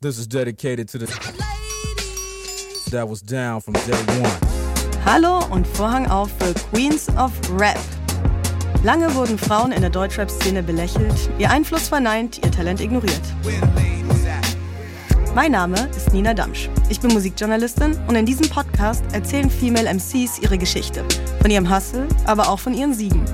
This is dedicated to the that was down from day one. Hallo und Vorhang auf für Queens of Rap. Lange wurden Frauen in der Deutschrap-Szene belächelt, ihr Einfluss verneint, ihr Talent ignoriert. Mein Name ist Nina Damsch. Ich bin Musikjournalistin und in diesem Podcast erzählen Female MCs ihre Geschichte. Von ihrem Hustle, aber auch von ihren Siegen.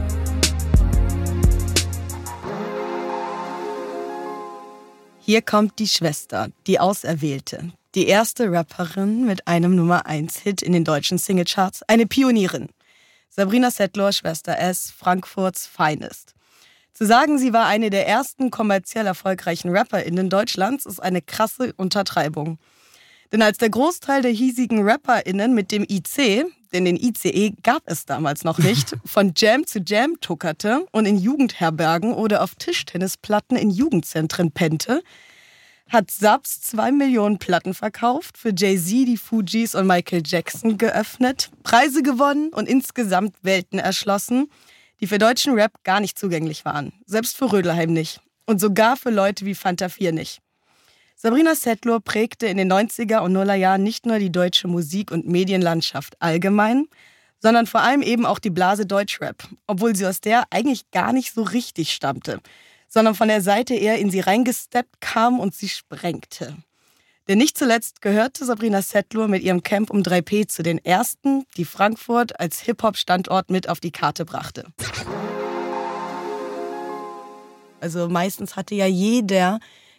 Hier kommt die Schwester, die Auserwählte. Die erste Rapperin mit einem Nummer 1-Hit in den deutschen Singlecharts, eine Pionierin. Sabrina Settler, Schwester S, Frankfurts Finest. Zu sagen, sie war eine der ersten kommerziell erfolgreichen RapperInnen Deutschlands, ist eine krasse Untertreibung. Denn als der Großteil der hiesigen RapperInnen mit dem IC, denn den ICE gab es damals noch nicht, von Jam zu Jam tuckerte und in Jugendherbergen oder auf Tischtennisplatten in Jugendzentren pennte, hat Subs zwei Millionen Platten verkauft, für Jay-Z, die Fujis und Michael Jackson geöffnet, Preise gewonnen und insgesamt Welten erschlossen, die für deutschen Rap gar nicht zugänglich waren. Selbst für Rödelheim nicht. Und sogar für Leute wie Fanta 4 nicht. Sabrina Settler prägte in den 90er und Nuller Jahren nicht nur die deutsche Musik- und Medienlandschaft allgemein, sondern vor allem eben auch die Blase Deutschrap, obwohl sie aus der eigentlich gar nicht so richtig stammte, sondern von der Seite eher in sie reingesteppt kam und sie sprengte. Denn nicht zuletzt gehörte Sabrina Settler mit ihrem Camp um 3P zu den ersten, die Frankfurt als Hip-Hop-Standort mit auf die Karte brachte. Also meistens hatte ja jeder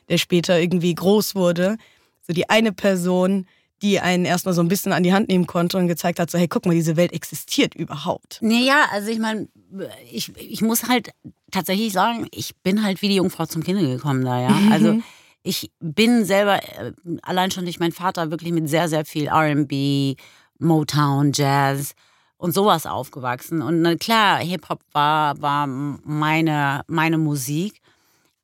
der später irgendwie groß wurde. So die eine Person, die einen erstmal so ein bisschen an die Hand nehmen konnte und gezeigt hat, so hey, guck mal, diese Welt existiert überhaupt. Naja, also ich meine, ich, ich muss halt tatsächlich sagen, ich bin halt wie die Jungfrau zum Kinde gekommen da, ja. Mhm. Also ich bin selber äh, allein schon durch meinen Vater wirklich mit sehr, sehr viel RB, Motown, Jazz und sowas aufgewachsen. Und klar, Hip-Hop war, war meine, meine Musik.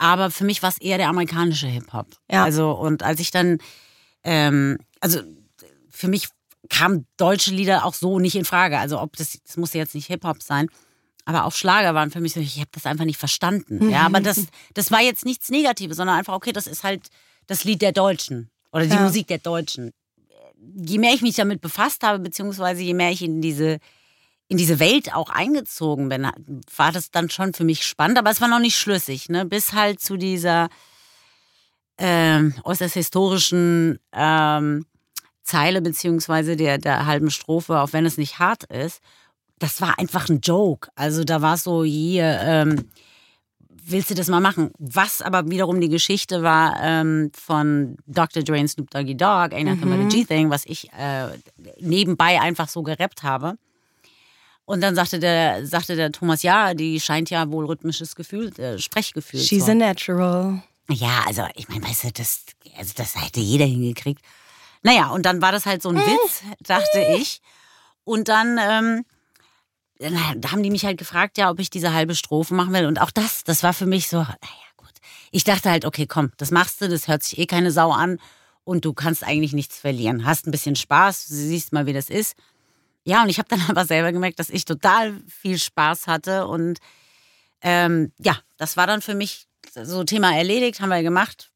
Aber für mich war es eher der amerikanische Hip-Hop. Ja. Also, und als ich dann, ähm, also für mich kamen deutsche Lieder auch so nicht in Frage. Also, ob das, das musste jetzt nicht Hip-Hop sein. Aber auch Schlager waren für mich so, ich habe das einfach nicht verstanden. Mhm. Ja, aber das, das war jetzt nichts Negatives, sondern einfach, okay, das ist halt das Lied der Deutschen oder die ja. Musik der Deutschen. Je mehr ich mich damit befasst habe, beziehungsweise je mehr ich in diese in diese Welt auch eingezogen bin, war das dann schon für mich spannend, aber es war noch nicht schlüssig, ne? bis halt zu dieser ähm, äußerst historischen ähm, Zeile beziehungsweise der, der halben Strophe, auch wenn es nicht hart ist. Das war einfach ein Joke. Also da war es so, hier, ähm, willst du das mal machen? Was aber wiederum die Geschichte war ähm, von Dr. Dre und Snoop Doggy Dogg, Ain't Nothing mhm. But a G-Thing, was ich äh, nebenbei einfach so gerappt habe. Und dann sagte der, sagte der Thomas, ja, die scheint ja wohl rhythmisches Gefühl, äh, Sprechgefühl She's zu. a natural. Ja, also ich meine, weißt du, das, also das hätte jeder hingekriegt. Naja, und dann war das halt so ein Witz, dachte ich. Und dann, ähm, dann haben die mich halt gefragt, ja, ob ich diese halbe Strophe machen will. Und auch das, das war für mich so, naja, gut. Ich dachte halt, okay, komm, das machst du, das hört sich eh keine Sau an und du kannst eigentlich nichts verlieren. Hast ein bisschen Spaß, siehst mal, wie das ist. Ja, und ich habe dann aber selber gemerkt, dass ich total viel Spaß hatte. Und ähm, ja, das war dann für mich so Thema erledigt, haben wir gemacht,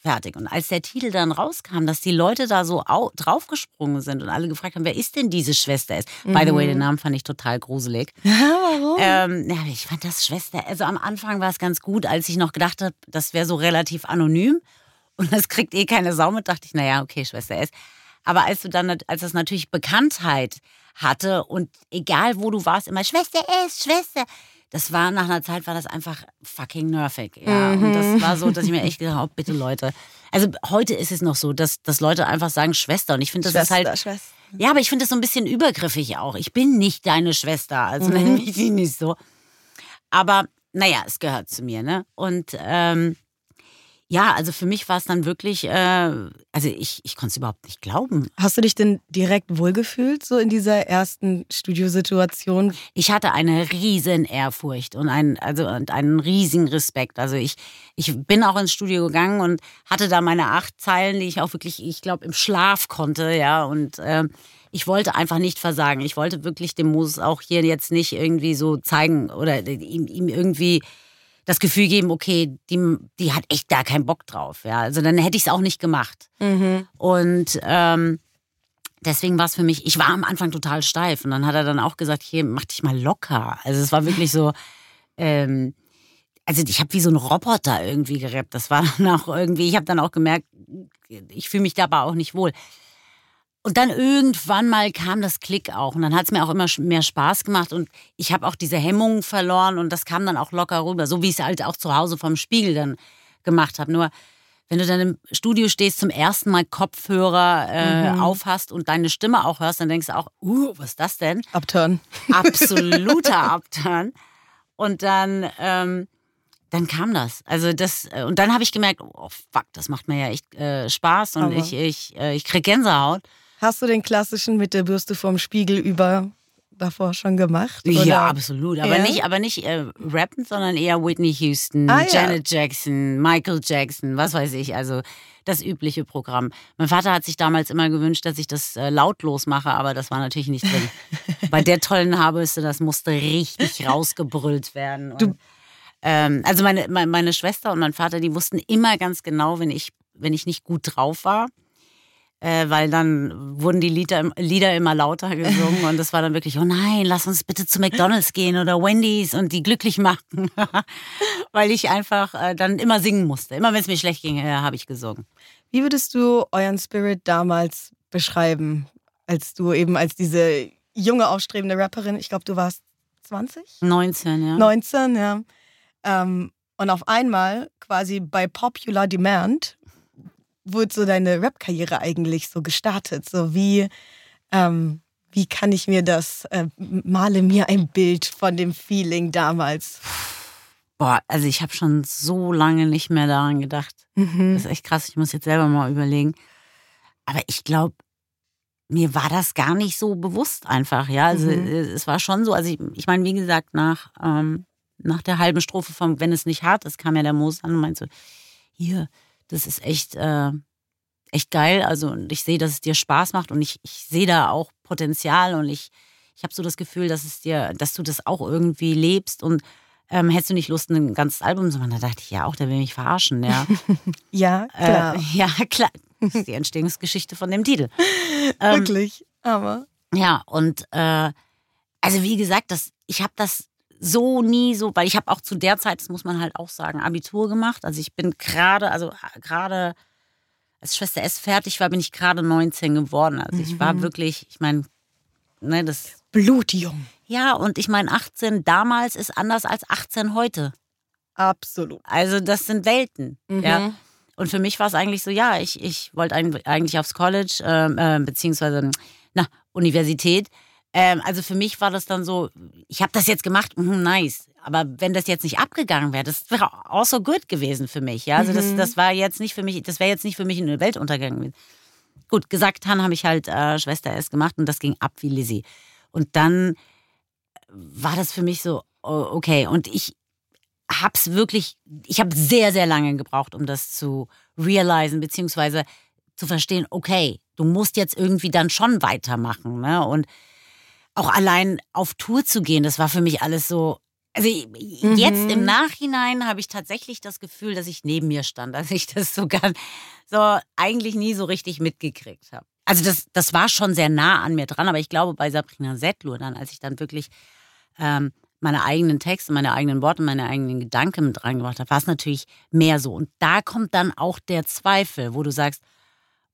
fertig. Und als der Titel dann rauskam, dass die Leute da so draufgesprungen sind und alle gefragt haben, wer ist denn diese Schwester S? Mhm. By the way, den mhm. Namen fand ich total gruselig. warum? Ähm, ja, ich fand das Schwester, also am Anfang war es ganz gut, als ich noch gedacht habe, das wäre so relativ anonym und das kriegt eh keine Sau mit, dachte ich, naja, okay, Schwester S. Aber als du dann, als das natürlich Bekanntheit hatte und egal wo du warst, immer Schwester S, Schwester. Das war nach einer Zeit war das einfach fucking nervig. Ja. Mhm. Und das war so, dass ich mir echt gedacht habe, oh, bitte Leute. Also heute ist es noch so, dass, dass Leute einfach sagen Schwester. Und ich finde, das Schwester, ist halt. Schwester. Ja, aber ich finde das so ein bisschen übergriffig auch. Ich bin nicht deine Schwester, also mhm. nenne mich sie nicht so. Aber naja, es gehört zu mir, ne? Und ähm, ja, also für mich war es dann wirklich, äh, also ich, ich konnte es überhaupt nicht glauben. Hast du dich denn direkt wohlgefühlt, so in dieser ersten Studiosituation? Ich hatte eine riesen Ehrfurcht und einen, also, und einen riesigen Respekt. Also ich, ich bin auch ins Studio gegangen und hatte da meine acht Zeilen, die ich auch wirklich, ich glaube, im Schlaf konnte, ja. Und äh, ich wollte einfach nicht versagen. Ich wollte wirklich dem Moses auch hier jetzt nicht irgendwie so zeigen oder ihm, ihm irgendwie das Gefühl geben, okay, die, die hat echt da keinen Bock drauf. Ja, also dann hätte ich es auch nicht gemacht. Mhm. Und ähm, deswegen war es für mich, ich war am Anfang total steif und dann hat er dann auch gesagt, hier, mach dich mal locker. Also es war wirklich so, ähm, also ich habe wie so ein Roboter irgendwie gerappt. Das war dann auch irgendwie, ich habe dann auch gemerkt, ich fühle mich dabei auch nicht wohl. Und dann irgendwann mal kam das Klick auch und dann hat es mir auch immer mehr Spaß gemacht und ich habe auch diese Hemmungen verloren und das kam dann auch locker rüber, so wie ich es halt auch zu Hause vom Spiegel dann gemacht habe. Nur wenn du dann im Studio stehst, zum ersten Mal Kopfhörer äh, Mhm. aufhast und deine Stimme auch hörst, dann denkst du auch, uh, was ist das denn? Upturn. Absoluter Upturn. Und dann, ähm, dann kam das. Also das, äh, und dann habe ich gemerkt, oh fuck, das macht mir ja echt äh, Spaß und Aber- ich, ich, äh, ich krieg Gänsehaut. Hast du den klassischen mit der Bürste vorm Spiegel über davor schon gemacht? Ja, oder? absolut. Aber Ja? nicht, aber nicht äh, rappend, sondern eher Whitney Houston, Ah, ja. Janet Jackson, Michael Jackson, was weiß ich. Also das übliche Programm. Mein Vater hat sich damals immer gewünscht, dass ich das äh, lautlos mache, aber das war natürlich nicht drin. Bei der tollen Haarbürste, das musste richtig rausgebrüllt werden. Und, ähm, also meine, meine, meine Schwester und mein Vater, die wussten immer ganz genau, wenn ich, wenn ich nicht gut drauf war. Äh, weil dann wurden die Lieder, Lieder immer lauter gesungen und das war dann wirklich, oh nein, lass uns bitte zu McDonalds gehen oder Wendy's und die glücklich machen. weil ich einfach äh, dann immer singen musste. Immer wenn es mir schlecht ging, äh, habe ich gesungen. Wie würdest du euren Spirit damals beschreiben, als du eben als diese junge, aufstrebende Rapperin, ich glaube, du warst 20? 19, ja. 19, ja. Ähm, und auf einmal quasi bei Popular Demand wurde so deine Rap-Karriere eigentlich so gestartet. So wie, ähm, wie kann ich mir das, äh, male mir ein Bild von dem Feeling damals. Boah, also ich habe schon so lange nicht mehr daran gedacht. Mhm. Das ist echt krass. Ich muss jetzt selber mal überlegen. Aber ich glaube, mir war das gar nicht so bewusst einfach. Ja, also Mhm. äh, es war schon so. Also ich, ich meine, wie gesagt, nach, ähm, nach der halben Strophe von Wenn es nicht hart ist, kam ja der Moos an und meinte so, hier, das ist echt, äh, echt geil. Also und ich sehe, dass es dir Spaß macht und ich, ich sehe da auch Potenzial und ich, ich habe so das Gefühl, dass es dir, dass du das auch irgendwie lebst und ähm, hättest du nicht Lust, ein ganzes Album zu machen? Da dachte ich ja auch, der will mich verarschen, ja. Ja, klar. Äh, ja, klar. Das ist die Entstehungsgeschichte von dem Titel. Ähm, Wirklich. Aber. ja, und äh, also wie gesagt, das, ich habe das so nie so, weil ich habe auch zu der Zeit, das muss man halt auch sagen, Abitur gemacht. Also ich bin gerade, also gerade als Schwester S fertig war, bin ich gerade 19 geworden. Also ich war wirklich, ich meine, ne, das. Blutjung. Ja, und ich meine, 18 damals ist anders als 18 heute. Absolut. Also das sind Welten. Mhm. Ja. Und für mich war es eigentlich so, ja, ich, ich wollte eigentlich aufs College, ähm, äh, beziehungsweise na, Universität. Ähm, also für mich war das dann so, ich habe das jetzt gemacht, mhm, nice. Aber wenn das jetzt nicht abgegangen wäre, das wäre auch so gut gewesen für mich. Ja, also das, das war jetzt nicht für mich, das wäre jetzt nicht für mich ein Weltuntergang gewesen. Gut, gesagt haben, habe ich halt äh, Schwester S gemacht und das ging ab wie Lizzie. Und dann war das für mich so, oh, okay. Und ich hab's wirklich, ich habe sehr, sehr lange gebraucht, um das zu realisen, beziehungsweise zu verstehen, okay, du musst jetzt irgendwie dann schon weitermachen. Ne? Und auch allein auf Tour zu gehen, das war für mich alles so. Also jetzt im Nachhinein habe ich tatsächlich das Gefühl, dass ich neben mir stand, dass ich das sogar so eigentlich nie so richtig mitgekriegt habe. Also das, das war schon sehr nah an mir dran, aber ich glaube bei Sabrina Settler dann, als ich dann wirklich ähm, meine eigenen Texte, meine eigenen Worte, meine eigenen Gedanken mit reingebracht habe, war es natürlich mehr so. Und da kommt dann auch der Zweifel, wo du sagst,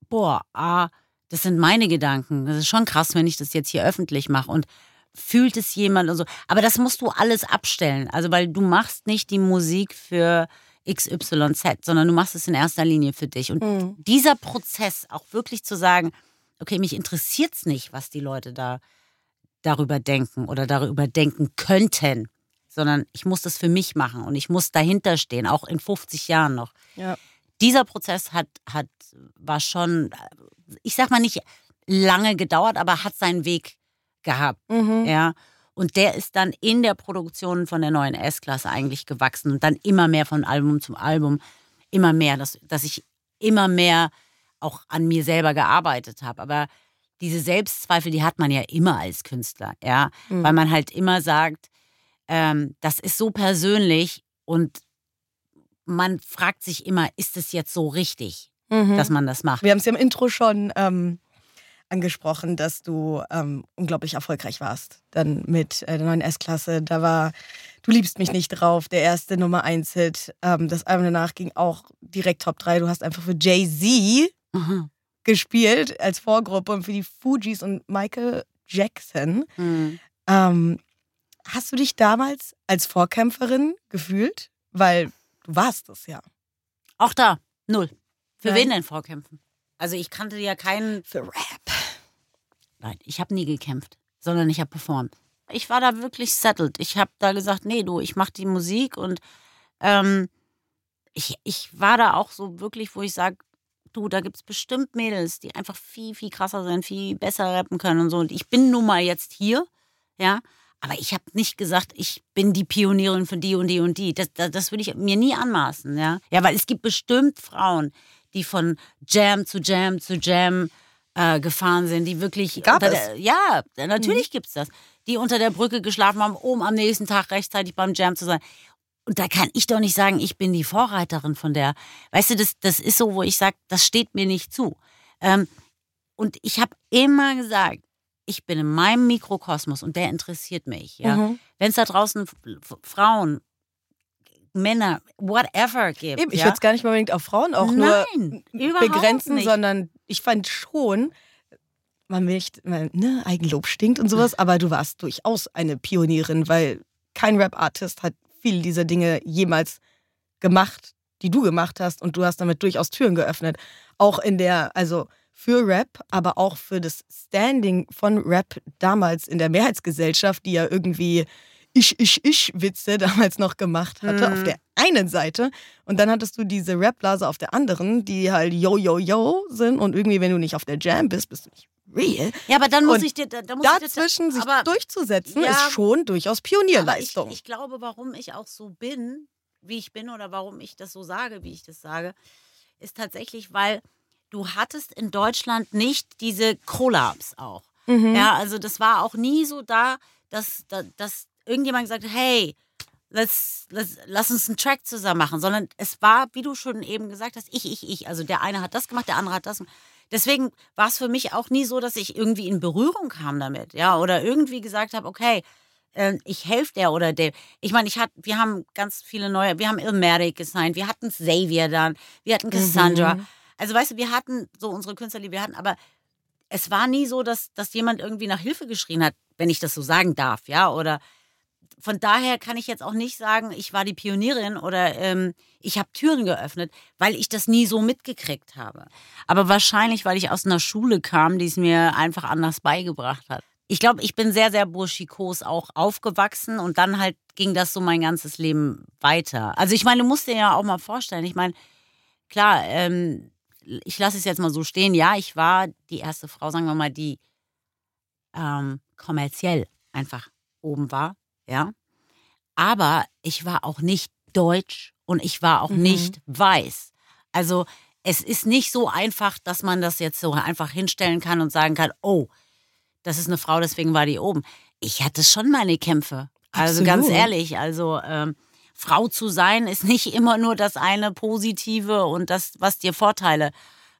boah, ah, das sind meine Gedanken. Das ist schon krass, wenn ich das jetzt hier öffentlich mache. Und fühlt es jemand und so. Aber das musst du alles abstellen. Also, weil du machst nicht die Musik für XYZ, sondern du machst es in erster Linie für dich. Und Mhm. dieser Prozess, auch wirklich zu sagen, okay, mich interessiert es nicht, was die Leute da darüber denken oder darüber denken könnten, sondern ich muss das für mich machen und ich muss dahinter stehen, auch in 50 Jahren noch. Ja. Dieser Prozess hat, hat, war schon, ich sag mal nicht lange gedauert, aber hat seinen Weg gehabt. Mhm. Ja. Und der ist dann in der Produktion von der neuen S-Klasse eigentlich gewachsen und dann immer mehr von Album zum Album, immer mehr, dass, dass ich immer mehr auch an mir selber gearbeitet habe. Aber diese Selbstzweifel, die hat man ja immer als Künstler, ja, Mhm. weil man halt immer sagt, ähm, das ist so persönlich und man fragt sich immer, ist es jetzt so richtig, Mhm. dass man das macht? Wir haben es ja im Intro schon ähm, angesprochen, dass du ähm, unglaublich erfolgreich warst. Dann mit äh, der neuen S-Klasse. Da war Du liebst mich nicht drauf, der erste Nummer 1-Hit. Ähm, das Album danach ging auch direkt Top 3. Du hast einfach für Jay-Z Mhm. gespielt als Vorgruppe und für die Fugees und Michael Jackson. Mhm. Ähm, hast du dich damals als Vorkämpferin gefühlt? Weil du warst es ja. Auch da, null. Für Nein. wen denn vorkämpfen? Also ich kannte ja keinen. Für Rap. Nein, ich habe nie gekämpft, sondern ich habe performt. Ich war da wirklich settled. Ich habe da gesagt, nee, du, ich mache die Musik und ähm, ich, ich war da auch so wirklich, wo ich sage, du, da gibt es bestimmt Mädels, die einfach viel, viel krasser sind, viel besser rappen können und so. Und ich bin nun mal jetzt hier, ja. Aber ich habe nicht gesagt, ich bin die Pionierin für die und die und die. Das, das, das würde ich mir nie anmaßen, ja. Ja, weil es gibt bestimmt Frauen, die von Jam zu Jam zu Jam äh, gefahren sind, die wirklich. Gab es? Der, ja, natürlich gibt's das. Die unter der Brücke geschlafen haben, um am nächsten Tag rechtzeitig beim Jam zu sein. Und da kann ich doch nicht sagen, ich bin die Vorreiterin von der. Weißt du, das, das ist so, wo ich sage, das steht mir nicht zu. Ähm, und ich habe immer gesagt, ich bin in meinem Mikrokosmos und der interessiert mich. Ja? Mhm. Wenn es da draußen Frauen, Männer, whatever gibt. Eben, ich ja? würde es gar nicht mal unbedingt auf Frauen auch nur Nein, überhaupt begrenzen, nicht. sondern ich fand schon, man möchte, man, ne, Eigenlob stinkt und sowas, aber du warst durchaus eine Pionierin, weil kein Rap-Artist hat viele dieser Dinge jemals gemacht, die du gemacht hast und du hast damit durchaus Türen geöffnet. Auch in der, also für Rap, aber auch für das Standing von Rap damals in der Mehrheitsgesellschaft, die ja irgendwie ich, ich, ich Witze damals noch gemacht hatte, Mhm. auf der einen Seite. Und dann hattest du diese Rap-Blase auf der anderen, die halt yo, yo, yo sind. Und irgendwie, wenn du nicht auf der Jam bist, bist du nicht real. Ja, aber dann muss Und ich dir, da, da muss ich dir, Dazwischen sich aber, durchzusetzen, Ja, ist schon durchaus aber Pionierleistung. ich, ich glaube, warum ich auch so bin, wie ich bin oder warum ich das so sage, wie ich das sage, ist tatsächlich, weil du hattest in Deutschland nicht diese Collabs auch. Mhm. Ja, also das war auch nie so da, dass, dass, irgendjemand gesagt hat, hey, let's, let's, lass uns einen Track zusammen machen, sondern es war, wie du schon eben gesagt hast, ich, ich, ich. Also der eine hat das gemacht, der andere hat das gemacht. Deswegen war es für mich auch nie so, dass ich irgendwie in Berührung kam damit, ja, oder irgendwie gesagt habe, okay, äh, ich helfe der oder dem. Ich meine, ich hatte, wir haben ganz viele neue, wir haben Ilmatic gesigned, wir hatten Xavier dann, wir hatten Cassandra. Mhm. Also weißt du, wir hatten so unsere Künstler, die wir hatten, aber es war nie so, dass, dass jemand irgendwie nach Hilfe geschrien hat, wenn ich das so sagen darf, ja, oder von daher kann ich jetzt auch nicht sagen, ich war die Pionierin oder ähm, ich habe Türen geöffnet, weil ich das nie so mitgekriegt habe. Aber wahrscheinlich, weil ich aus einer Schule kam, die es mir einfach anders beigebracht hat. Ich glaube, ich bin sehr, sehr burschikos auch aufgewachsen und dann halt ging das so mein ganzes Leben weiter. Also ich meine, du musst dir ja auch mal vorstellen, ich meine, klar, ähm, ich lasse es jetzt mal so stehen, ja, ich war die erste Frau, sagen wir mal, die ähm, kommerziell einfach oben war, ja. Aber ich war auch nicht deutsch und ich war auch Mhm. nicht weiß. Also es ist nicht so einfach, dass man das jetzt so einfach hinstellen kann und sagen kann, oh, das ist eine Frau, deswegen war die oben. Ich hatte schon meine Kämpfe. Also Absolut. ganz ehrlich, also ähm, Frau zu sein ist nicht immer nur das eine Positive und das, was dir Vorteile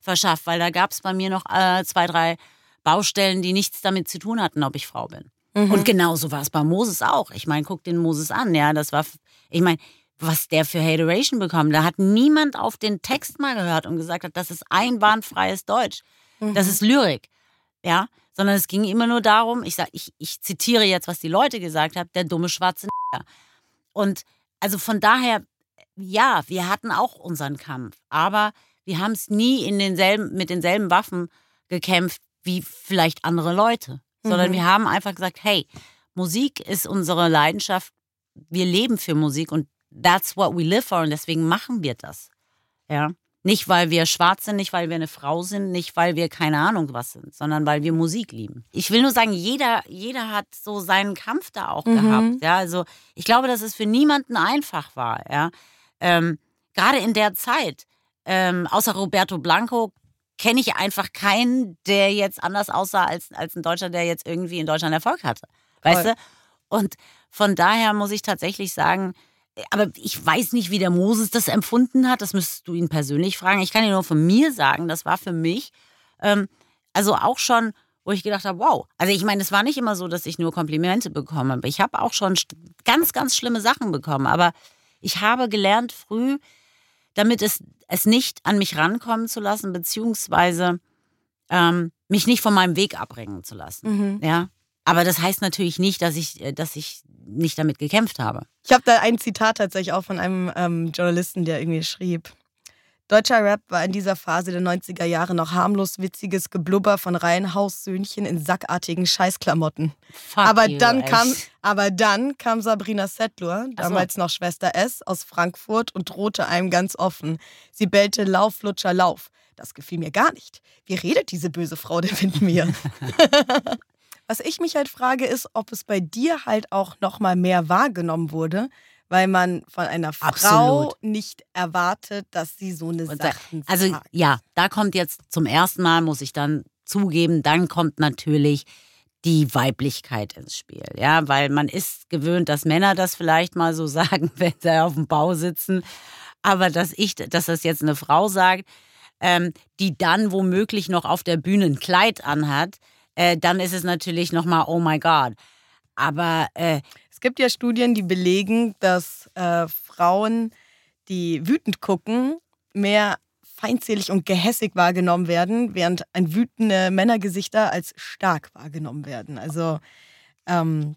verschafft, weil da gab es bei mir noch äh, zwei, drei Baustellen, die nichts damit zu tun hatten, ob ich Frau bin. Mhm. Und genauso war es bei Moses auch. Ich meine, guck den Moses an, ja, das war, ich meine, was der für Hateration bekommen. Da hat niemand auf den Text mal gehört und gesagt hat, das ist einbahnfreies Deutsch. Das ist Lyrik. Ja, sondern es ging immer nur darum, ich sag, ich, ich zitiere jetzt, was die Leute gesagt haben, der dumme schwarze Und also von daher, ja, wir hatten auch unseren Kampf, aber wir haben es nie in denselben, mit denselben Waffen gekämpft wie vielleicht andere Leute, sondern Mhm. wir haben einfach gesagt, hey, Musik ist unsere Leidenschaft, wir leben für Musik und that's what we live for und deswegen machen wir das. Ja. Nicht, weil wir schwarz sind, nicht, weil wir eine Frau sind, nicht, weil wir keine Ahnung was sind, sondern weil wir Musik lieben. Ich will nur sagen, jeder, jeder hat so seinen Kampf da auch Mhm. gehabt. Ja, also ich glaube, dass es für niemanden einfach war. Ja, ähm, gerade in der Zeit, ähm, außer Roberto Blanco, kenne ich einfach keinen, der jetzt anders aussah als, als ein Deutscher, der jetzt irgendwie in Deutschland Erfolg hatte. Weißt Voll. du? Und von daher muss ich tatsächlich sagen, aber ich weiß nicht, wie der Moses das empfunden hat. Das müsstest du ihn persönlich fragen. Ich kann dir nur von mir sagen, das war für mich, ähm, also auch schon, wo ich gedacht habe, wow. Also ich meine, es war nicht immer so, dass ich nur Komplimente bekomme, aber ich habe auch schon ganz, ganz schlimme Sachen bekommen. Aber ich habe gelernt früh, damit es, es nicht an mich rankommen zu lassen, beziehungsweise ähm, mich nicht von meinem Weg abbringen zu lassen. Mhm. Ja. Aber das heißt natürlich nicht, dass ich, äh, dass ich nicht damit gekämpft habe. Ich habe da ein Zitat tatsächlich auch von einem ähm, Journalisten, der irgendwie schrieb. Deutscher Rap war in dieser Phase der 90er Jahre noch harmlos witziges Geblubber von Reihenhaussöhnchen in sackartigen Scheißklamotten. Fuck aber you, dann kam, aber dann kam Sabrina Settler, damals noch Schwester S, aus Frankfurt und drohte einem ganz offen. Sie bellte Lauf, Lutscher, Lauf. Das gefiel mir gar nicht. Wie redet diese böse Frau denn mit mir? Was ich mich halt frage, ist, ob es bei dir halt auch noch mal mehr wahrgenommen wurde, weil man von einer Frau Absolut. nicht erwartet, dass sie so eine Und da- Sachen Also sagt. ja, da kommt jetzt zum ersten Mal, muss ich dann zugeben, dann kommt natürlich die Weiblichkeit ins Spiel. Ja, weil man ist gewöhnt, dass Männer das vielleicht mal so sagen, wenn sie auf dem Bau sitzen. Aber dass ich, dass das jetzt eine Frau sagt, ähm, die dann womöglich noch auf der Bühne ein Kleid anhat, äh, dann ist es natürlich nochmal, oh my God. Aber äh, Es gibt ja Studien, die belegen, dass äh, Frauen, die wütend gucken, mehr feindselig und gehässig wahrgenommen werden, während ein wütende Männergesichter als stark wahrgenommen werden. Also ähm,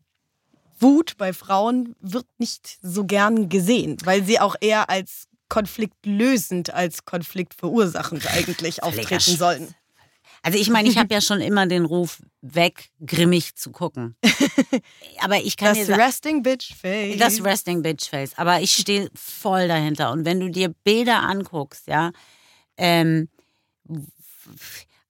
Wut bei Frauen wird nicht so gern gesehen, weil sie auch eher als konfliktlösend als konfliktverursachend eigentlich auftreten sollen. Also ich meine, ich habe ja schon immer den Ruf, weg, grimmig zu gucken. Aber ich kann Das Resting Bitch Face. das Resting Bitch Face. Aber ich stehe voll dahinter. Und wenn du dir Bilder anguckst, ja, ähm,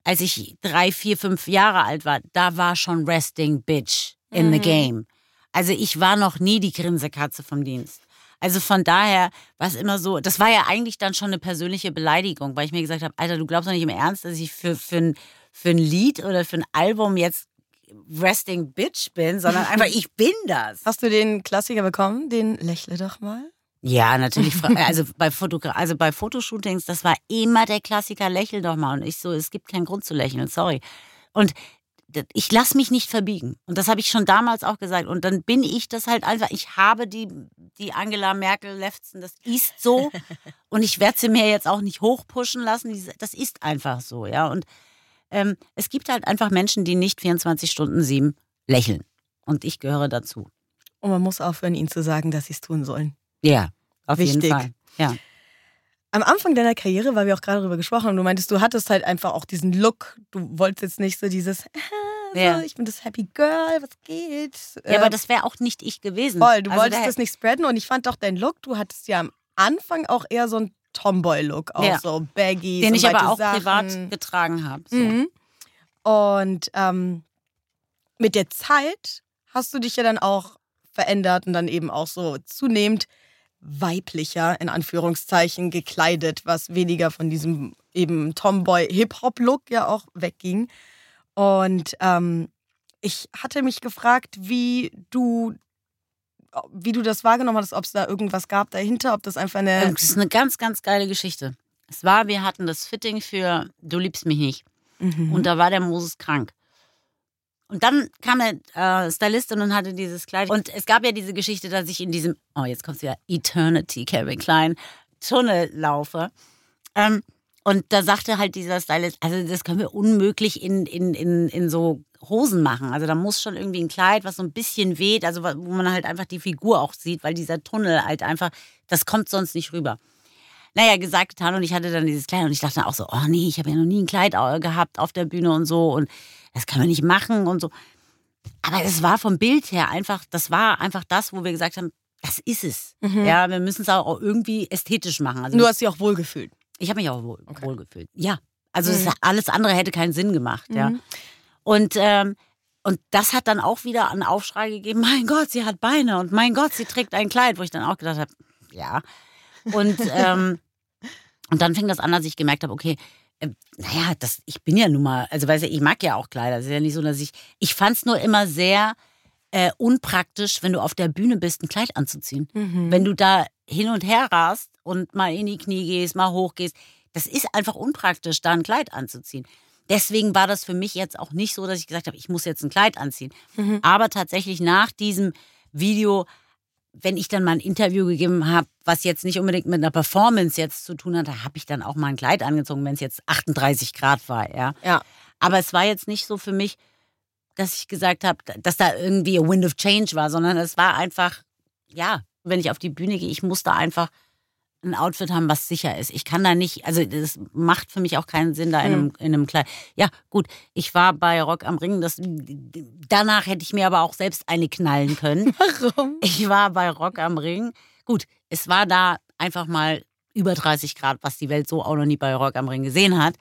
als ich drei, vier, fünf Jahre alt war, da war schon Resting Bitch in the game. Also ich war noch nie die Grinsekatze vom Dienst. Also von daher war es immer so, das war ja eigentlich dann schon eine persönliche Beleidigung, weil ich mir gesagt habe, Alter, du glaubst doch nicht im Ernst, dass ich für, für, ein, für ein Lied oder für ein Album jetzt Resting Bitch bin, sondern einfach ich bin das. Hast du den Klassiker bekommen? Den Lächle doch mal? Ja, natürlich. Also bei, Fotogra also bei Fotoshootings, das war immer der Klassiker, lächel doch mal. Und ich so, es gibt keinen Grund zu lächeln, sorry. Und ich lasse mich nicht verbiegen. Und das habe ich schon damals auch gesagt. Und dann bin ich das halt einfach, ich habe die, die Angela Merkel Lefzen, das ist so. Und ich werde sie mir jetzt auch nicht hochpushen lassen. Das ist einfach so, ja. Und ähm, es gibt halt einfach Menschen, die nicht 24 Stunden sieben lächeln. Und ich gehöre dazu. Und man muss aufhören, ihnen zu sagen, dass sie es tun sollen. Ja, auf Wichtig. jeden Fall. Ja. Am Anfang deiner Karriere, weil wir auch gerade darüber gesprochen haben, du meintest, du hattest halt einfach auch diesen Look. Du wolltest jetzt nicht so dieses, so, Ja. ich bin das Happy Girl, was geht? Ja, aber das wäre auch nicht ich gewesen. Voll, du Also wolltest das nicht spreaden und ich fand auch deinen Look, du hattest ja am Anfang auch eher so einen Tomboy-Look, auch Ja. so Baggies den ich aber auch Sachen. privat getragen habe. So. Mhm. Und ähm, mit der Zeit hast du dich ja dann auch verändert und dann eben auch so zunehmend weiblicher, in Anführungszeichen, gekleidet, was weniger von diesem eben Tomboy-Hip-Hop-Look ja auch wegging. Und ähm, ich hatte mich gefragt, wie du, wie du das wahrgenommen hast, ob es da irgendwas gab dahinter, ob das einfach eine. Das ist eine ganz, ganz geile Geschichte. Es war, wir hatten das Fitting für Du liebst mich nicht. Mhm. Und da war der Moses krank. Und dann kam eine äh, Stylistin und hatte dieses Kleid. Und es gab ja diese Geschichte, dass ich in diesem, oh, jetzt kommt wieder Eternity, Calvin Klein, Tunnel laufe. Ähm, und da sagte halt dieser Stylist, also das können wir unmöglich in, in, in, in so Hosen machen. Also da muss schon irgendwie ein Kleid, was so ein bisschen weht, also wo man halt einfach die Figur auch sieht, weil dieser Tunnel halt einfach, das kommt sonst nicht rüber. Naja, gesagt, getan und ich hatte dann dieses Kleid und ich dachte dann auch so, oh nee, ich habe ja noch nie ein Kleid gehabt auf der Bühne und so und das kann man nicht machen und so. Aber es war vom Bild her einfach, das war einfach das, wo wir gesagt haben, das ist es. Ja, wir müssen es auch irgendwie ästhetisch machen. Also du hast dich auch wohlgefühlt. Ich habe mich auch wohl, wohlgefühlt. Ja. Also Mhm. alles andere hätte keinen Sinn gemacht, ja. Mhm. Und, ähm, und das hat dann auch wieder einen Aufschrei gegeben, mein Gott, sie hat Beine und mein Gott, sie trägt ein Kleid, wo ich dann auch gedacht habe, ja. Und, ähm, und dann fing das an, dass ich gemerkt habe, okay, äh, naja, das, ich bin ja nun mal, also weißt du, ich mag ja auch Kleider. Es ist ja nicht so, dass ich, ich fand es nur immer sehr äh, unpraktisch, wenn du auf der Bühne bist, ein Kleid anzuziehen. Mhm. Wenn du da hin und her rast und mal in die Knie gehst, mal hoch gehst, das ist einfach unpraktisch, da ein Kleid anzuziehen. Deswegen war das für mich jetzt auch nicht so, dass ich gesagt habe, ich muss jetzt ein Kleid anziehen. Mhm. Aber tatsächlich nach diesem Video, wenn ich dann mal ein Interview gegeben habe, was jetzt nicht unbedingt mit einer Performance jetzt zu tun hatte, habe ich dann auch mal ein Kleid angezogen, wenn es jetzt 38 Grad war, ja. Ja. Aber es war jetzt nicht so für mich, dass ich gesagt habe, dass da irgendwie a Wind of Change war, sondern es war einfach, ja, wenn ich auf die Bühne gehe, ich muss da einfach ein Outfit haben, was sicher ist. Ich kann da nicht, also das macht für mich auch keinen Sinn, da in einem, in einem Kleid. Ja, gut, ich war bei Rock am Ring, das, danach hätte ich mir aber auch selbst eine knallen können. Warum? Ich war bei Rock am Ring. Gut, es war da einfach mal über 30 Grad, was die Welt so auch noch nie bei Rock am Ring gesehen hat.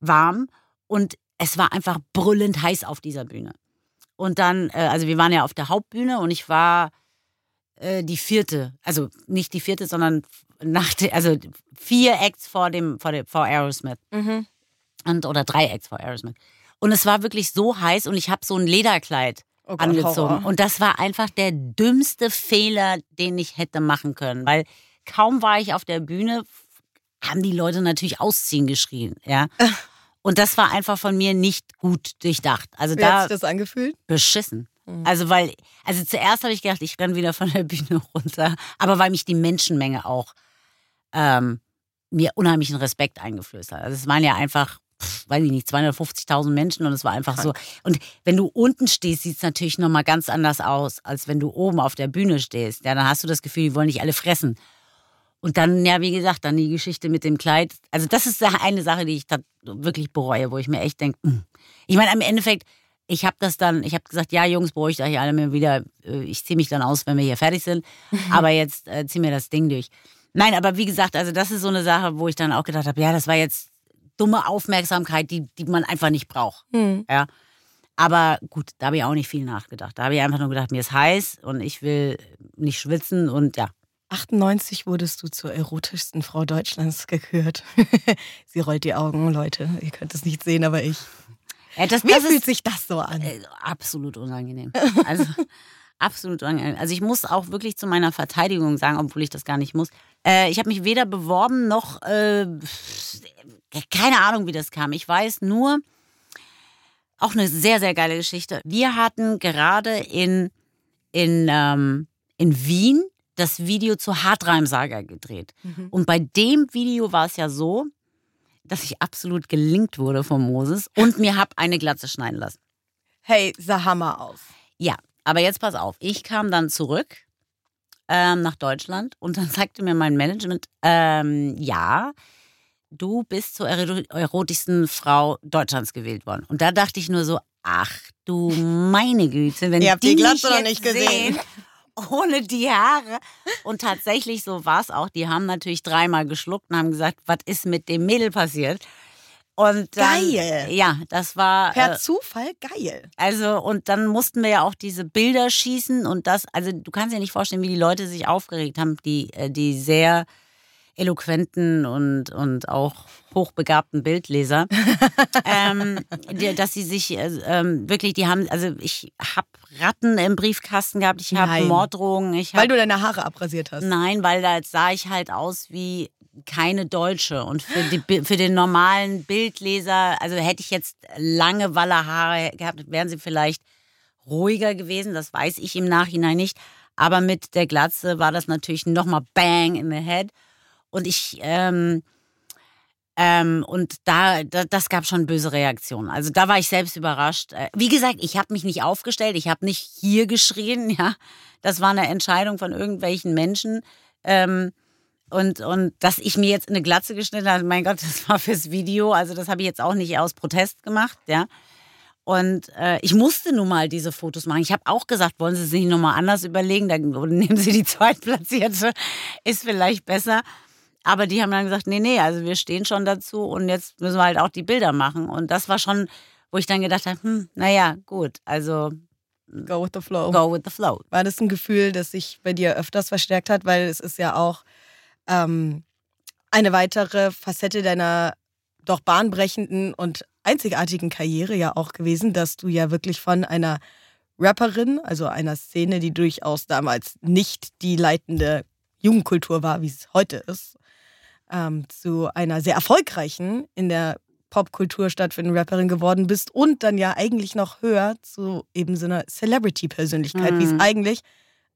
Warm und es war einfach brüllend heiß auf dieser Bühne. Und dann, äh, also wir waren ja auf der Hauptbühne und ich war äh, die vierte, also nicht die vierte, sondern nach der, also vier Acts vor dem, vor dem, vor Aerosmith Mhm. und oder drei Acts vor Aerosmith. Und es war wirklich so heiß und ich habe so ein Lederkleid Oh Gott, angezogen. Horror. Und das war einfach der dümmste Fehler, den ich hätte machen können. Weil kaum war ich auf der Bühne, haben die Leute natürlich ausziehen geschrien. Ja. Und das war einfach von mir nicht gut durchdacht. Also Wie hat da sich das angefühlt? beschissen. Also weil, also zuerst habe ich gedacht, ich renne wieder von der Bühne runter, aber weil mich die Menschenmenge auch ähm, mir unheimlichen Respekt eingeflößt hat. Also es waren ja einfach, pff, weiß ich nicht, 250.000 Menschen und es war einfach so. Und wenn du unten stehst, sieht es natürlich nochmal ganz anders aus, als wenn du oben auf der Bühne stehst. Ja, dann hast du das Gefühl, die wollen dich alle fressen. Und dann, ja, wie gesagt, dann die Geschichte mit dem Kleid. Also das ist eine Sache, die ich wirklich bereue, wo ich mir echt denke, ich meine, im Endeffekt, ich habe das dann, ich habe gesagt, ja, Jungs, beruhigt euch alle mir wieder, äh, ich ziehe mich dann aus, wenn wir hier fertig sind. Aber jetzt äh, zieh mir das Ding durch. Nein, aber wie gesagt, also das ist so eine Sache, wo ich dann auch gedacht habe, ja, das war jetzt dumme Aufmerksamkeit, die, die man einfach nicht braucht. Hm. Ja. Aber gut, da habe ich auch nicht viel nachgedacht. Da habe ich einfach nur gedacht, mir ist heiß und ich will nicht schwitzen und ja. 98 wurdest du zur erotischsten Frau Deutschlands gekürt. Sie rollt die Augen, Leute. Ihr könnt es nicht sehen, aber ich. Ja das, Wie das fühlt ist sich das so an? äh, absolut unangenehm. Also absolut unangenehm. Also ich muss auch wirklich zu meiner Verteidigung sagen, obwohl ich das gar nicht muss. Äh, ich habe mich weder beworben noch äh, keine Ahnung, wie das kam. Ich weiß nur, auch eine sehr, sehr geile Geschichte. Wir hatten gerade in, in, ähm, in Wien das Video zur Hartreim-Saga gedreht. Und bei dem Video war es ja so, dass ich absolut gelingt wurde von Moses und mir hab eine Glatze schneiden lassen. Hey, sah Hammer aus. Ja, aber jetzt pass auf. Ich kam dann zurück ähm, nach Deutschland und dann sagte mir mein Management, ähm, ja, du bist zur ero- erotischsten Frau Deutschlands gewählt worden. Und da dachte ich nur so, ach du meine Güte, wenn Ihr habt die die Glatze noch nicht gesehen. sehen, ohne die Haare. Und tatsächlich so war es auch. Die haben natürlich dreimal geschluckt und haben gesagt, was ist mit dem Mädel passiert? Und dann, Geil. Ja, das war. Per äh, Zufall geil. also, und dann mussten wir ja auch diese Bilder schießen und das, also du kannst dir nicht vorstellen, wie die Leute sich aufgeregt haben, die, äh, die sehr eloquenten und, und auch hochbegabten Bildleser, ähm, dass sie sich äh, ähm, wirklich, die haben, also ich habe Ratten im Briefkasten gehabt, ich habe. Morddrohungen, ich Weil habe du deine Haare abrasiert hast. Nein, weil da sah ich halt aus wie keine Deutsche. Und für, die, für den normalen Bildleser, also hätte ich jetzt lange Wallerhaare gehabt, wären sie vielleicht ruhiger gewesen. Das weiß ich im Nachhinein nicht. Aber mit der Glatze war das natürlich nochmal bang in the head. Und ich, ähm, ähm, und da, da, das gab schon böse Reaktionen. Also da war ich selbst überrascht. Äh, Wie gesagt, ich habe mich nicht aufgestellt, ich habe nicht hier geschrien, ja. Das war eine Entscheidung von irgendwelchen Menschen. Ähm, und, und dass ich mir jetzt eine Glatze geschnitten habe, mein Gott, das war fürs Video. Also das habe ich jetzt auch nicht aus Protest gemacht, ja. Und äh, ich musste nun mal diese Fotos machen. Ich habe auch gesagt, wollen Sie sich nochmal anders überlegen? Dann nehmen Sie die Zweitplatzierte, ist vielleicht besser. Aber die haben dann gesagt, nee, nee, also wir stehen schon dazu und jetzt müssen wir halt auch die Bilder machen. Und das war schon, wo ich dann gedacht habe, hm, naja, gut, also Go with the flow. go with the flow. War das ein Gefühl, das sich bei dir öfters verstärkt hat? Weil es ist ja auch ähm, eine weitere Facette deiner doch bahnbrechenden und einzigartigen Karriere ja auch gewesen, dass du ja wirklich von einer Rapperin, also einer Szene, die durchaus damals nicht die leitende Jugendkultur war, wie es heute ist, ähm, zu einer sehr erfolgreichen in der Popkultur stattfindenden Rapperin geworden bist und dann ja eigentlich noch höher zu eben so einer Celebrity-Persönlichkeit, mhm. wie es eigentlich,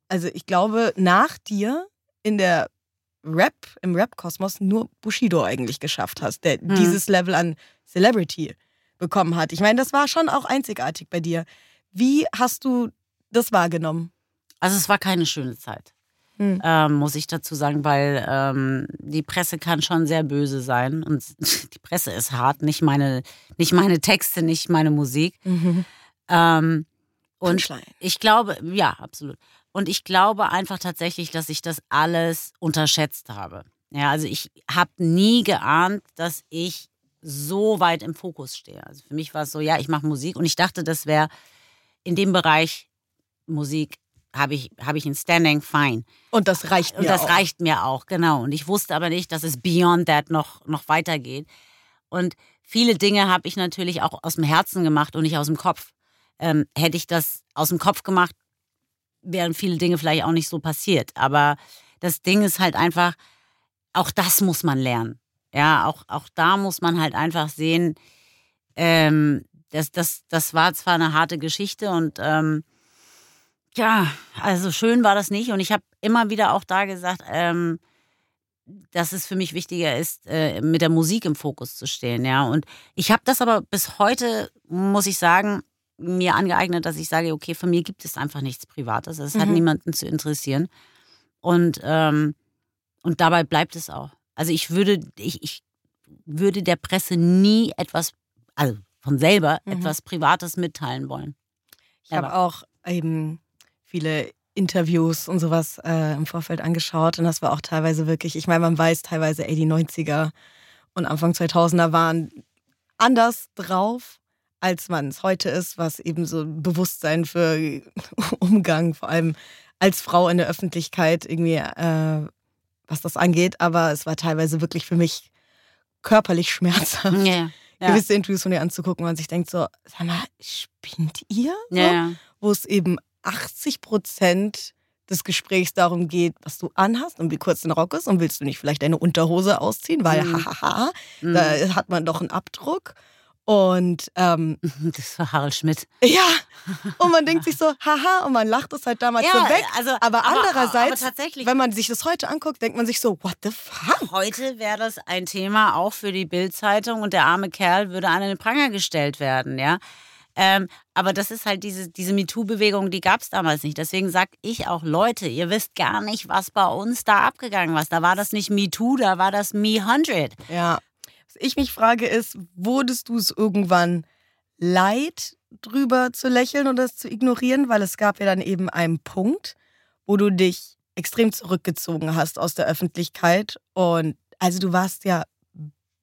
also ich glaube, nach dir in der Rap, im Rap-Kosmos nur Bushido eigentlich geschafft hast, der mhm. dieses Level an Celebrity bekommen hat. Ich meine, das war schon auch einzigartig bei dir. Wie hast du das wahrgenommen? Also es war keine schöne Zeit, hm. ähm, muss ich dazu sagen, weil ähm, die Presse kann schon sehr böse sein und die Presse ist hart, nicht meine, nicht meine Texte, nicht meine Musik. Mhm. Ähm, und ich glaube, ja, absolut. Und ich glaube einfach tatsächlich, dass ich das alles unterschätzt habe. Ja, also ich habe nie geahnt, dass ich so weit im Fokus stehe. Also für mich war es so, ja, ich mache Musik und ich dachte, das wäre in dem Bereich Musik habe ich, hab ich ein Standing, fine. Und das reicht mir Und das auch. reicht mir auch, genau. Und ich wusste aber nicht, dass es beyond that noch, noch weitergeht. Und viele Dinge habe ich natürlich auch aus dem Herzen gemacht und nicht aus dem Kopf. Ähm, hätte ich das aus dem Kopf gemacht, wären viele Dinge vielleicht auch nicht so passiert. Aber das Ding ist halt einfach, auch das muss man lernen. Ja, auch, auch da muss man halt einfach sehen, ähm, das, das, das war zwar eine harte Geschichte und ähm, ja, also schön war das nicht. Und ich habe immer wieder auch da gesagt, ähm, dass es für mich wichtiger ist, äh, mit der Musik im Fokus zu stehen. Ja, und ich habe das aber bis heute, muss ich sagen, mir angeeignet, dass ich sage, okay, von mir gibt es einfach nichts Privates. Es mhm. hat niemanden zu interessieren. Und, ähm, und dabei bleibt es auch. Also ich würde, ich, ich würde der Presse nie etwas, also von selber, mhm. etwas Privates mitteilen wollen. Ich habe auch eben viele Interviews und sowas äh, im Vorfeld angeschaut und das war auch teilweise wirklich, ich meine, man weiß teilweise, ey, die 90er und Anfang 2000er waren anders drauf, als man es heute ist, was eben so Bewusstsein für Umgang, vor allem als Frau in der Öffentlichkeit irgendwie äh, was das angeht, aber es war teilweise wirklich für mich körperlich schmerzhaft. Yeah, ja. gewisse Interviews von ihr anzugucken, wo man sich denkt so, sag mal, spinnt ihr? So? Ja. Wo es eben 80 Prozent des Gesprächs darum geht, was du anhast und wie kurz dein Rock ist und willst du nicht vielleicht deine Unterhose ausziehen, weil mhm. hahaha, mhm. da hat man doch einen Abdruck. Und ähm, das war Harald Schmidt. Ja. Und man denkt sich so, haha, und man lacht es halt damals ja, so weg. Also, aber, aber andererseits, aber wenn man sich das heute anguckt, denkt man sich so, what the fuck? Heute wäre das ein Thema auch für die Bildzeitung und der arme Kerl würde an den Pranger gestellt werden, ja. Ähm, aber das ist halt diese, diese MeToo-Bewegung, die gab es damals nicht. Deswegen sag ich auch, Leute, ihr wisst gar nicht, was bei uns da abgegangen war. Da war das nicht MeToo, da war das Me 100. Ja ich mich frage, ist, wurdest du es irgendwann leid, drüber zu lächeln oder es zu ignorieren? Weil es gab ja dann eben einen Punkt, wo du dich extrem zurückgezogen hast aus der Öffentlichkeit. Und also du warst ja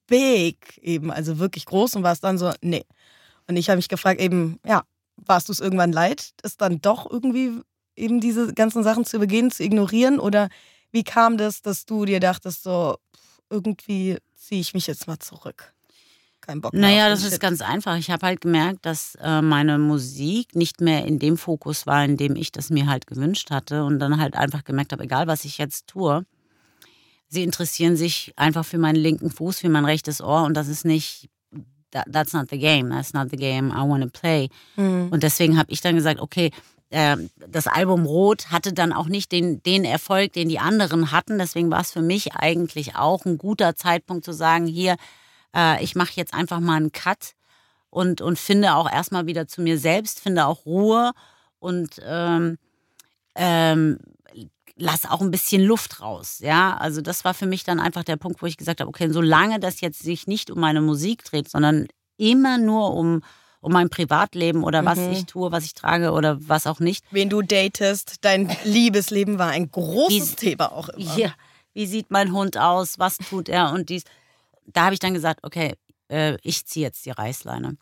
big eben, also wirklich groß und warst dann so, nee. Und ich habe mich gefragt, eben, ja, warst du es irgendwann leid, es dann doch irgendwie eben diese ganzen Sachen zu begehen, zu ignorieren? Oder wie kam das, dass du dir dachtest, so irgendwie ziehe ich mich jetzt mal zurück. Kein Bock mehr. Naja, das ist ganz einfach. Ich habe halt gemerkt, dass äh, meine Musik nicht mehr in dem Fokus war, in dem ich das mir halt gewünscht hatte. Und dann halt einfach gemerkt habe, egal was ich jetzt tue, sie interessieren sich einfach für meinen linken Fuß, für mein rechtes Ohr. Und das ist nicht, that's not the game. That's not the game I want to play. Mhm. Und deswegen habe ich dann gesagt, okay, ähm, das Album Rot hatte dann auch nicht den, den Erfolg, den die anderen hatten. Deswegen war es für mich eigentlich auch ein guter Zeitpunkt zu sagen, hier, äh, ich mache jetzt einfach mal einen Cut und, und finde auch erstmal wieder zu mir selbst, finde auch Ruhe und ähm, ähm, lass auch ein bisschen Luft raus. Ja, also das war für mich dann einfach der Punkt, wo ich gesagt habe, okay, solange das jetzt sich nicht um meine Musik dreht, sondern immer nur um um mein Privatleben oder mhm. was ich tue, was ich trage oder was auch nicht. Wen du datest, dein Liebesleben war ein großes wie, Thema auch immer. Ja, wie sieht mein Hund aus, was tut er und dies. Da habe ich dann gesagt, okay, äh, ich ziehe jetzt die Reißleine.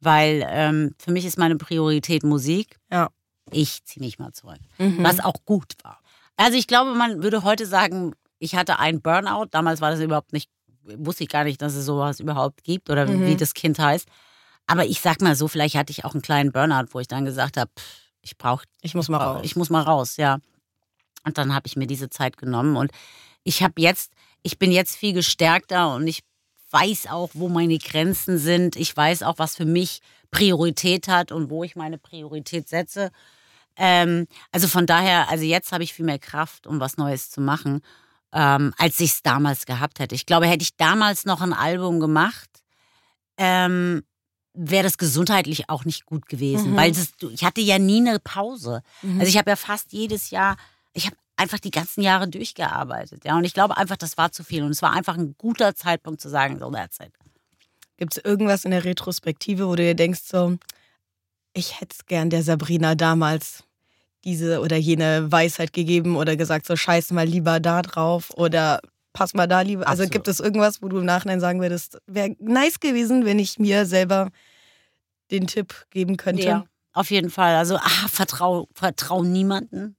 Weil ähm, für mich ist meine Priorität Musik. Ja. Ich ziehe mich mal zurück. Mhm. Was auch gut war. Also ich glaube, man würde heute sagen, ich hatte einen Burnout. Damals war das überhaupt nicht, wusste ich gar nicht, dass es sowas überhaupt gibt oder mhm. wie das Kind heißt. Aber ich sag mal so, vielleicht hatte ich auch einen kleinen Burnout, wo ich dann gesagt habe, ich brauche, Ich muss mal raus. ich muss mal raus, ja. Und dann habe ich mir diese Zeit genommen und ich habe jetzt, ich bin jetzt viel gestärkter und ich weiß auch, wo meine Grenzen sind. Ich weiß auch, was für mich Priorität hat und wo ich meine Priorität setze. Ähm, also von daher, also jetzt habe ich viel mehr Kraft, um was Neues zu machen, ähm, als ich es damals gehabt hätte. Ich glaube, hätte ich damals noch ein Album gemacht, ähm, wäre das gesundheitlich auch nicht gut gewesen, Mhm. weil das, ich hatte ja nie eine Pause. Mhm. Also ich habe ja fast jedes Jahr, ich habe einfach die ganzen Jahre durchgearbeitet, ja. Und ich glaube einfach, das war zu viel und es war einfach ein guter Zeitpunkt zu sagen, so that's it. Gibt es irgendwas in der Retrospektive, wo du dir denkst, so, ich hätte es gern der Sabrina damals diese oder jene Weisheit gegeben oder gesagt, so scheiß mal lieber da drauf oder pass mal da lieber. Also Absolut. gibt es irgendwas, wo du im Nachhinein sagen würdest, wäre nice gewesen, wenn ich mir selber den Tipp geben könnte? Ja, auf jeden Fall. Also ah, vertrau, vertrau niemanden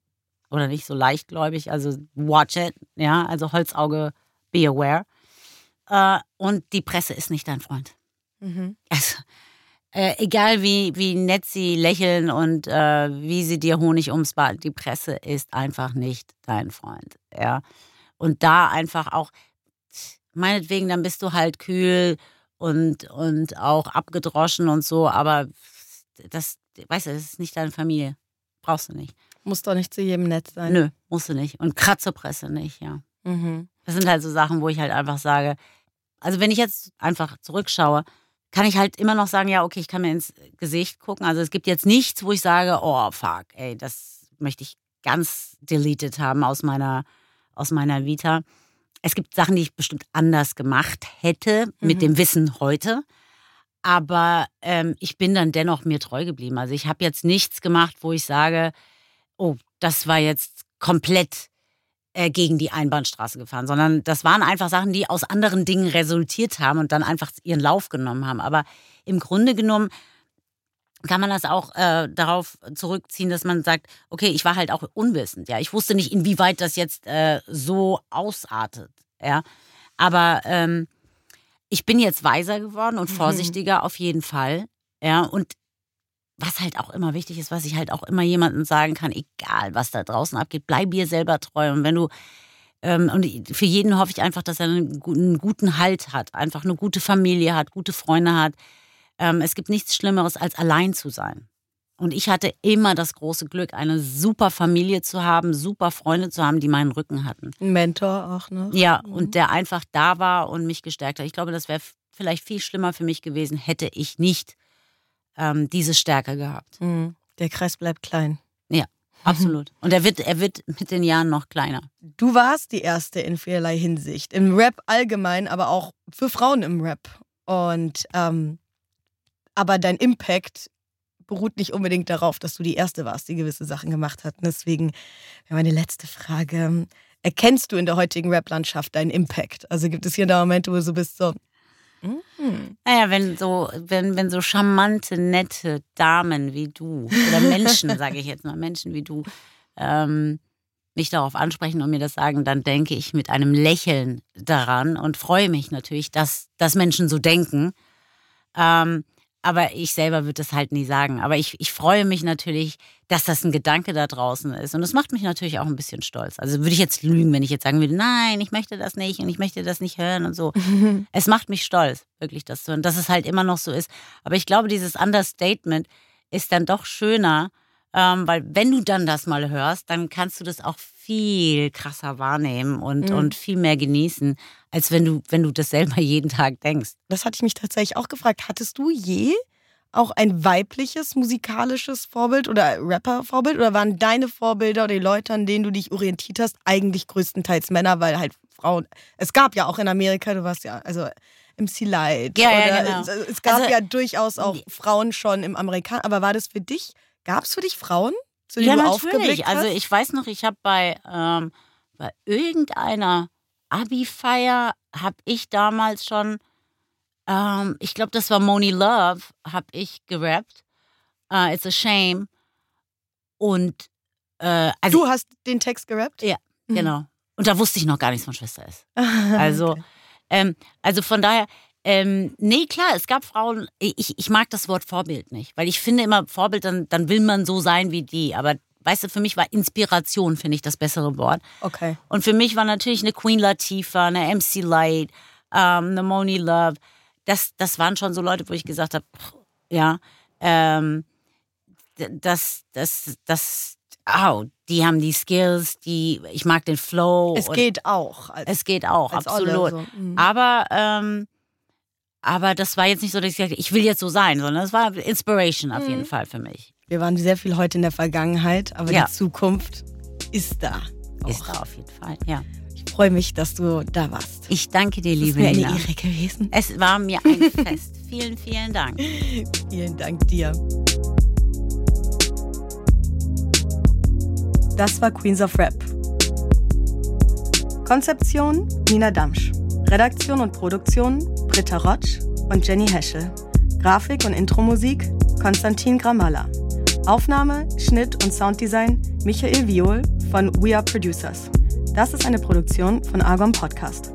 oder nicht so leichtgläubig. Also watch it, ja. Also Holzauge, be aware. Äh, und die Presse ist nicht dein Freund. Mhm. Also, äh, egal wie, wie nett sie lächeln und äh, wie sie dir Honig ums Bad, die Presse ist einfach nicht dein Freund. Ja. Und da einfach auch, meinetwegen, dann bist du halt kühl und, und auch abgedroschen und so, aber das, weißt du, das ist nicht deine Familie. Brauchst du nicht. Muss doch nicht zu jedem nett sein. Nö, musst du nicht. Und Kratzerpresse nicht, ja. Mhm. Das sind halt so Sachen, wo ich halt einfach sage, also wenn ich jetzt einfach zurückschaue, kann ich halt immer noch sagen, ja, okay, ich kann mir ins Gesicht gucken. Also es gibt jetzt nichts, wo ich sage, oh fuck, ey, das möchte ich ganz deleted haben aus meiner, aus meiner Vita. Es gibt Sachen, die ich bestimmt anders gemacht hätte mit Mhm. dem Wissen heute. Aber ähm, ich bin dann dennoch mir treu geblieben. Also ich habe jetzt nichts gemacht, wo ich sage, oh, das war jetzt komplett äh, gegen die Einbahnstraße gefahren, sondern das waren einfach Sachen, die aus anderen Dingen resultiert haben und dann einfach ihren Lauf genommen haben. Aber im Grunde genommen kann man das auch äh, darauf zurückziehen, dass man sagt, okay, ich war halt auch unwissend, ja, ich wusste nicht, inwieweit das jetzt äh, so ausartet, ja, aber ähm, ich bin jetzt weiser geworden und Mhm. vorsichtiger auf jeden Fall, ja, und was halt auch immer wichtig ist, was ich halt auch immer jemandem sagen kann, egal was da draußen abgeht, bleib dir selber treu. Und wenn du, ähm, und für jeden hoffe ich einfach, dass er einen, einen guten Halt hat, einfach eine gute Familie hat, gute Freunde hat. Ähm, es gibt nichts Schlimmeres, als allein zu sein. Und ich hatte immer das große Glück, eine super Familie zu haben, super Freunde zu haben, die meinen Rücken hatten. Ein Mentor auch, ne? Ja, Mhm. und der einfach da war und mich gestärkt hat. Ich glaube, das wäre vielleicht viel schlimmer für mich gewesen, hätte ich nicht ähm, diese Stärke gehabt. Mhm. Der Kreis bleibt klein. Absolut. Und er wird, er wird mit den Jahren noch kleiner. Du warst die erste in vielerlei Hinsicht. Im Rap allgemein, aber auch für Frauen im Rap. Und ähm, aber dein Impact beruht nicht unbedingt darauf, dass du die erste warst, die gewisse Sachen gemacht hat. Und deswegen meine letzte Frage. Erkennst du in der heutigen Rap-Landschaft deinen Impact? Also gibt es hier da Momente, wo du so bist, so, mm, Naja, wenn so, wenn, wenn so charmante, nette Damen wie du oder Menschen, sage ich jetzt mal, Menschen wie du, ähm, mich darauf ansprechen und mir das sagen, dann denke ich mit einem Lächeln daran und freue mich natürlich, dass, dass Menschen so denken. Ähm, aber ich selber würde das halt nie sagen. Aber ich, ich freue mich natürlich, dass das ein Gedanke da draußen ist. Und das macht mich natürlich auch ein bisschen stolz. Also würde ich jetzt lügen, wenn ich jetzt sagen würde, nein, ich möchte das nicht und ich möchte das nicht hören und so. Es macht mich stolz, wirklich das zu hören, dass es halt immer noch so ist. Aber ich glaube, dieses Understatement ist dann doch schöner, ähm, weil wenn du dann das mal hörst, dann kannst du das auch viel krasser wahrnehmen und, Mhm. und viel mehr genießen, als wenn du, wenn du das selber jeden Tag denkst. das hatte ich mich tatsächlich auch gefragt. Hattest du je auch ein weibliches musikalisches Vorbild oder Rapper-Vorbild? Oder waren deine Vorbilder oder die Leute, an denen du dich orientiert hast, eigentlich größtenteils Männer, weil halt Frauen. Es gab ja auch in Amerika, du warst ja, also MC Light. Ja, ja, genau. es, es gab Also- ja durchaus auch Frauen schon im Amerikan. Aber war das für dich? Gab es für dich Frauen, zu denen ja, du natürlich. Also ich weiß noch, ich habe bei, ähm, bei irgendeiner Abi-Feier, habe ich damals schon, ähm, ich glaube, das war Moni Love, habe ich gerappt. Äh, It's a shame. Und äh, also du hast den Text gerappt? Ja, Mhm. genau. Und da wusste ich noch gar nichts von Schwester S. Also, Okay. ähm, also von daher, Ähm, nee, klar, es gab Frauen, ich, ich mag das Wort Vorbild nicht, weil ich finde immer, Vorbild, dann, dann will man so sein wie die. Aber weißt du, für mich war Inspiration, finde ich, das bessere Wort. Okay. Und für mich war natürlich eine Queen Latifah, eine MC Light, ähm, eine Moni Love. Das, das waren schon so Leute, wo ich gesagt habe, ja, ähm, das, das, das, oh, die haben die Skills, die, ich mag den Flow. Es geht auch. Als, es geht auch, absolut. So. Mhm. Aber, ähm, aber das war jetzt nicht so, dass ich gesagt ich will jetzt so sein, sondern es war Inspiration auf mhm. jeden Fall für mich. Wir waren sehr viel heute in der Vergangenheit, aber ja. die Zukunft ist da. Auch. Ist da auf jeden Fall, ja. Ich freue mich, dass du da warst. Ich danke dir, liebe Nina. Es mir eine Ehre gewesen. Es war mir ein Fest. vielen, vielen Dank. vielen Dank dir. Das war Queens of Rap. Konzeption Nina Damsch. Redaktion und Produktion Britta Rotsch und Jenny Heschel. Grafik und Intromusik Konstantin Gramalla. Aufnahme, Schnitt und Sounddesign Michael Viol von We Are Producers. Das ist eine Produktion von Argon Podcast.